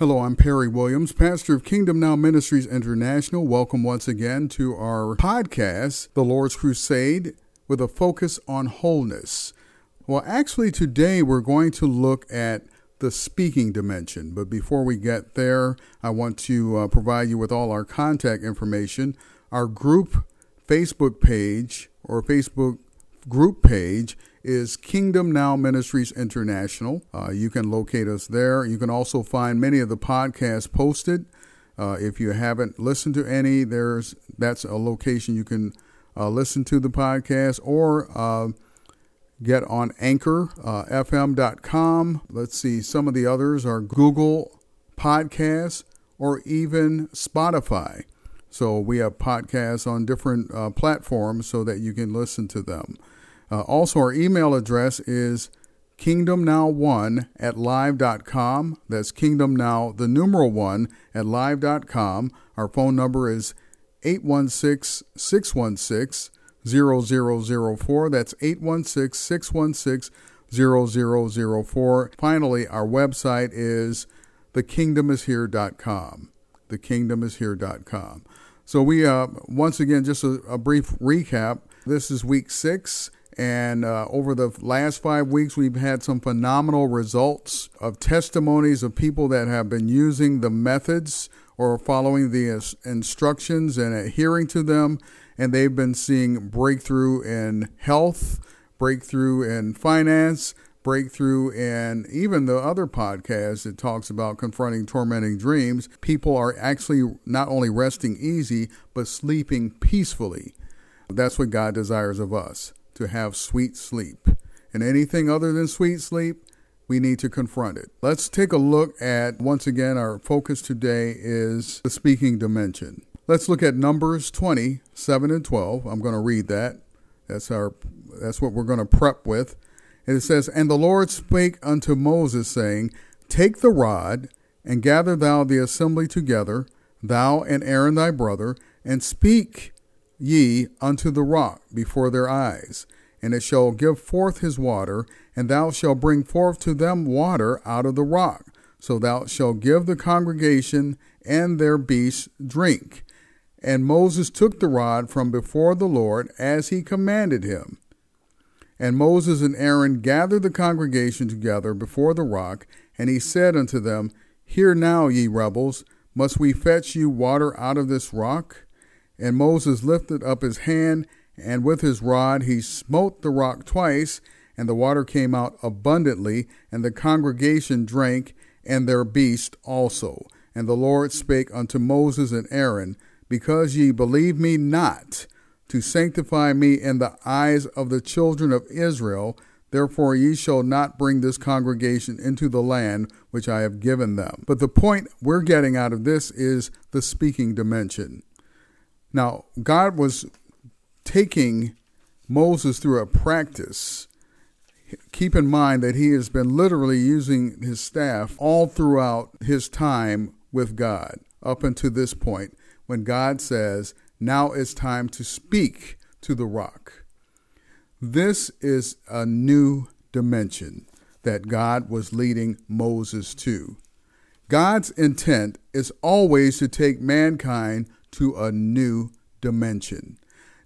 Hello, I'm Perry Williams, pastor of Kingdom Now Ministries International. Welcome once again to our podcast, The Lord's Crusade, with a focus on wholeness. Well, actually, today we're going to look at the speaking dimension. But before we get there, I want to uh, provide you with all our contact information. Our group Facebook page or Facebook group page is Kingdom Now Ministries International. Uh, you can locate us there. You can also find many of the podcasts posted. Uh, if you haven't listened to any, there's that's a location you can uh, listen to the podcast or uh, get on anchorfm.com. Uh, Let's see, some of the others are Google Podcasts or even Spotify. So we have podcasts on different uh, platforms so that you can listen to them. Uh, also, our email address is kingdomnow1 at live.com. That's kingdomnow, the numeral 1 at live.com. Our phone number is 816 616 0004. That's 816 616 0004. Finally, our website is thekingdomishere.com. Thekingdomishere.com. So, we, uh, once again, just a, a brief recap. This is week six and uh, over the last five weeks, we've had some phenomenal results of testimonies of people that have been using the methods or following the instructions and adhering to them. And they've been seeing breakthrough in health, breakthrough in finance, breakthrough in even the other podcast that talks about confronting tormenting dreams. People are actually not only resting easy, but sleeping peacefully. That's what God desires of us to have sweet sleep. And anything other than sweet sleep, we need to confront it. Let's take a look at, once again, our focus today is the speaking dimension. Let's look at Numbers 20, 7 and 12. I'm going to read that. That's our that's what we're going to prep with. And it says, And the Lord spake unto Moses, saying, Take the rod, and gather thou the assembly together, thou and Aaron thy brother, and speak ye unto the rock before their eyes, and it shall give forth his water, and thou shalt bring forth to them water out of the rock. So thou shalt give the congregation and their beasts drink. And Moses took the rod from before the Lord as he commanded him. And Moses and Aaron gathered the congregation together before the rock, and he said unto them, Hear now, ye rebels, must we fetch you water out of this rock? And Moses lifted up his hand, and with his rod he smote the rock twice, and the water came out abundantly, and the congregation drank, and their beast also. And the Lord spake unto Moses and Aaron, Because ye believe me not, to sanctify me in the eyes of the children of Israel, therefore ye shall not bring this congregation into the land which I have given them. But the point we're getting out of this is the speaking dimension. Now, God was taking Moses through a practice. Keep in mind that he has been literally using his staff all throughout his time with God up until this point when God says, Now it's time to speak to the rock. This is a new dimension that God was leading Moses to. God's intent is always to take mankind to a new dimension.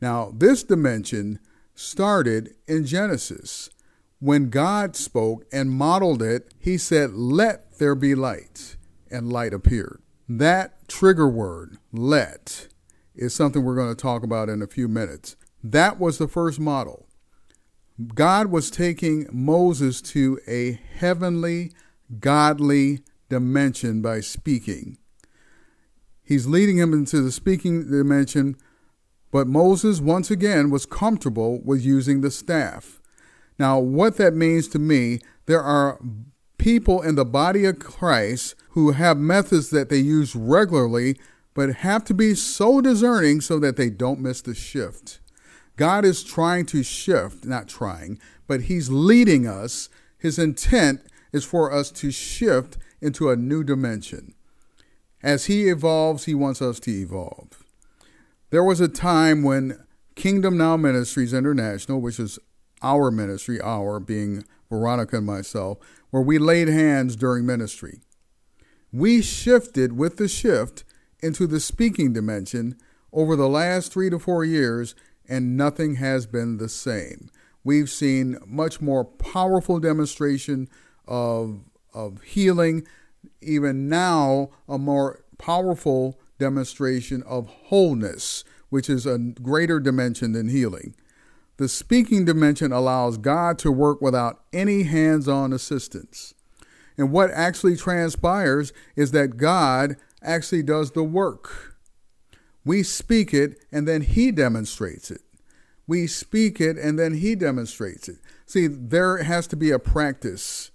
Now, this dimension started in Genesis. When God spoke and modeled it, he said, Let there be light, and light appeared. That trigger word, let, is something we're going to talk about in a few minutes. That was the first model. God was taking Moses to a heavenly, godly dimension by speaking. He's leading him into the speaking dimension, but Moses, once again, was comfortable with using the staff. Now, what that means to me, there are people in the body of Christ who have methods that they use regularly, but have to be so discerning so that they don't miss the shift. God is trying to shift, not trying, but He's leading us. His intent is for us to shift into a new dimension. As he evolves, he wants us to evolve. There was a time when Kingdom Now Ministries International, which is our ministry, our being Veronica and myself, where we laid hands during ministry. We shifted with the shift into the speaking dimension over the last three to four years, and nothing has been the same. We've seen much more powerful demonstration of, of healing, even now, a more powerful demonstration of wholeness, which is a greater dimension than healing. The speaking dimension allows God to work without any hands on assistance. And what actually transpires is that God actually does the work. We speak it and then He demonstrates it. We speak it and then He demonstrates it. See, there has to be a practice.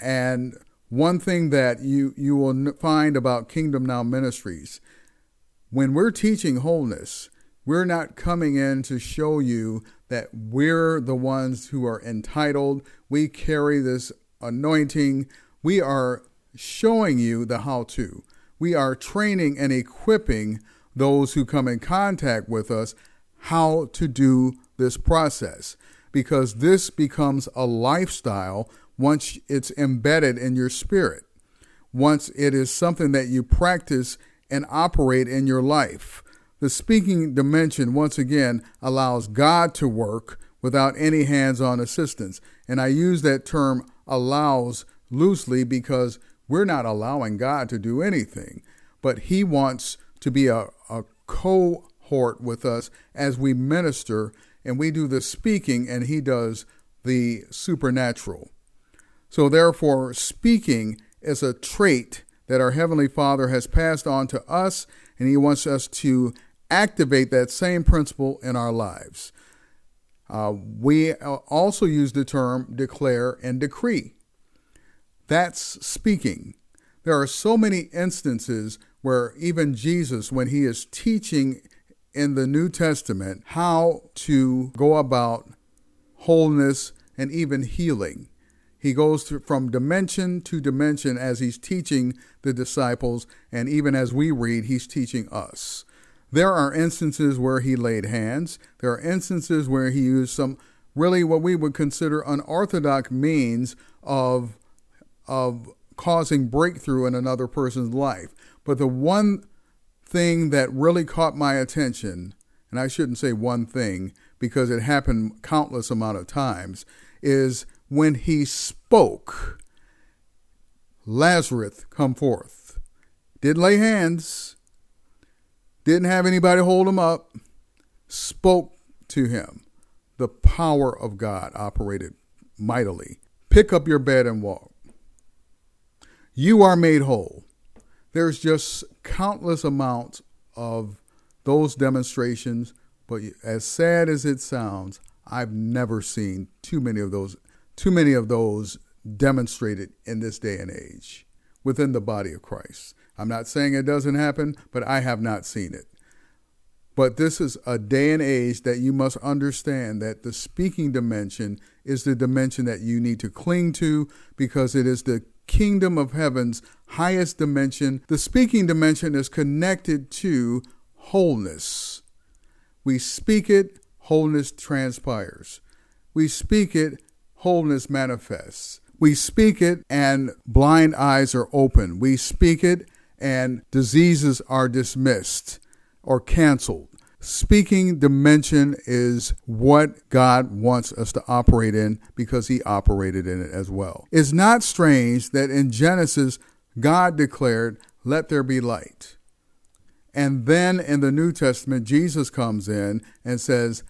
And one thing that you, you will find about Kingdom Now Ministries, when we're teaching wholeness, we're not coming in to show you that we're the ones who are entitled. We carry this anointing. We are showing you the how to. We are training and equipping those who come in contact with us how to do this process because this becomes a lifestyle once it's embedded in your spirit, once it is something that you practice and operate in your life. The speaking dimension, once again, allows God to work without any hands on assistance. And I use that term allows loosely because we're not allowing God to do anything, but He wants to be a, a cohort with us as we minister and we do the speaking and He does the supernatural. So, therefore, speaking is a trait that our Heavenly Father has passed on to us, and He wants us to activate that same principle in our lives. Uh, we also use the term declare and decree. That's speaking. There are so many instances where even Jesus, when he is teaching in the New Testament how to go about wholeness and even healing, he goes through, from dimension to dimension as he's teaching the disciples, and even as we read, he's teaching us. There are instances where he laid hands. There are instances where he used some really what we would consider unorthodox means of, of causing breakthrough in another person's life. But the one thing that really caught my attention, and I shouldn't say one thing because it happened countless amount of times, is when he spoke, Lazarus come forth. Didn't lay hands, didn't have anybody hold him up, spoke to him. The power of God operated mightily. Pick up your bed and walk. You are made whole. There's just countless amounts of those demonstrations, but as sad as it sounds, I've never seen too many of those too many of those demonstrated in this day and age within the body of Christ. I'm not saying it doesn't happen, but I have not seen it. But this is a day and age that you must understand that the speaking dimension is the dimension that you need to cling to because it is the kingdom of heaven's highest dimension. The speaking dimension is connected to wholeness. We speak it, wholeness transpires. We speak it, wholeness manifests. We speak it and blind eyes are open. We speak it and diseases are dismissed or canceled. Speaking dimension is what God wants us to operate in because He operated in it as well. It's not strange that in Genesis, God declared, Let there be light. And then in the New Testament, Jesus comes in and says,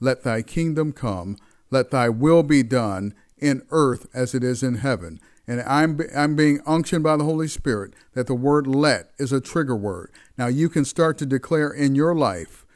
Let thy kingdom come, let thy will be done in earth as it is in heaven. And I'm, I'm being unctioned by the Holy Spirit that the word let is a trigger word. Now you can start to declare in your life,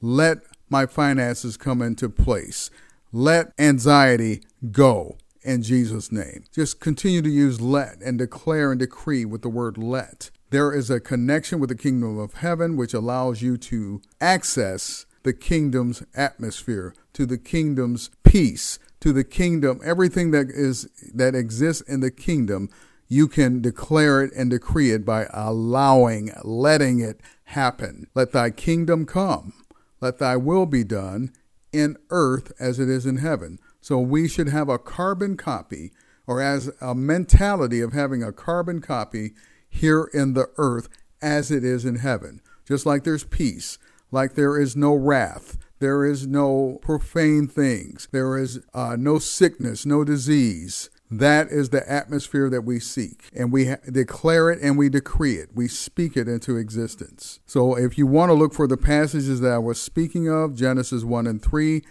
let my finances come into place. Let anxiety go in Jesus' name. Just continue to use let and declare and decree with the word let. There is a connection with the kingdom of heaven which allows you to access the kingdom's atmosphere, to the kingdom's peace, to the kingdom, everything that is that exists in the kingdom, you can declare it and decree it by allowing, letting it happen. Let thy kingdom come. Let thy will be done in earth as it is in heaven. So we should have a carbon copy or as a mentality of having a carbon copy here in the earth as it is in heaven. Just like there's peace, like there is no wrath, there is no profane things, there is uh, no sickness, no disease. That is the atmosphere that we seek. And we ha- declare it and we decree it. We speak it into existence. So if you want to look for the passages that I was speaking of, Genesis 1 and 3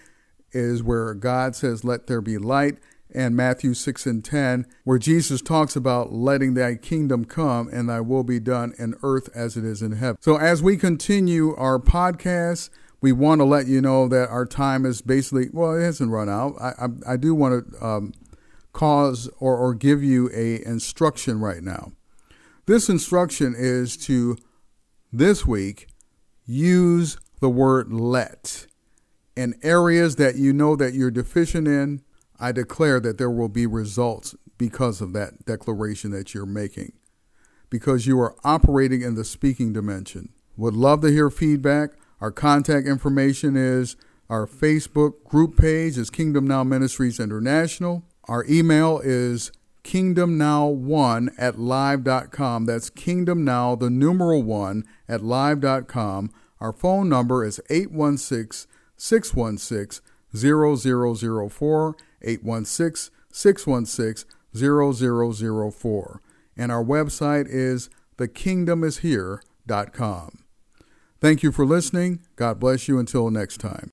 is where God says, Let there be light and Matthew 6 and 10, where Jesus talks about letting thy kingdom come and thy will be done in earth as it is in heaven. So, as we continue our podcast, we want to let you know that our time is basically, well, it hasn't run out. I, I, I do want to um, cause or, or give you a instruction right now. This instruction is to this week use the word let in areas that you know that you're deficient in I declare that there will be results because of that declaration that you're making, because you are operating in the speaking dimension. Would love to hear feedback. Our contact information is our Facebook group page is Kingdom Now Ministries International. Our email is kingdomnow1 at live.com. That's kingdom now, the numeral 1 at live.com. Our phone number is 816 616 0004 816 616 0004. And our website is thekingdomishere.com. Thank you for listening. God bless you until next time.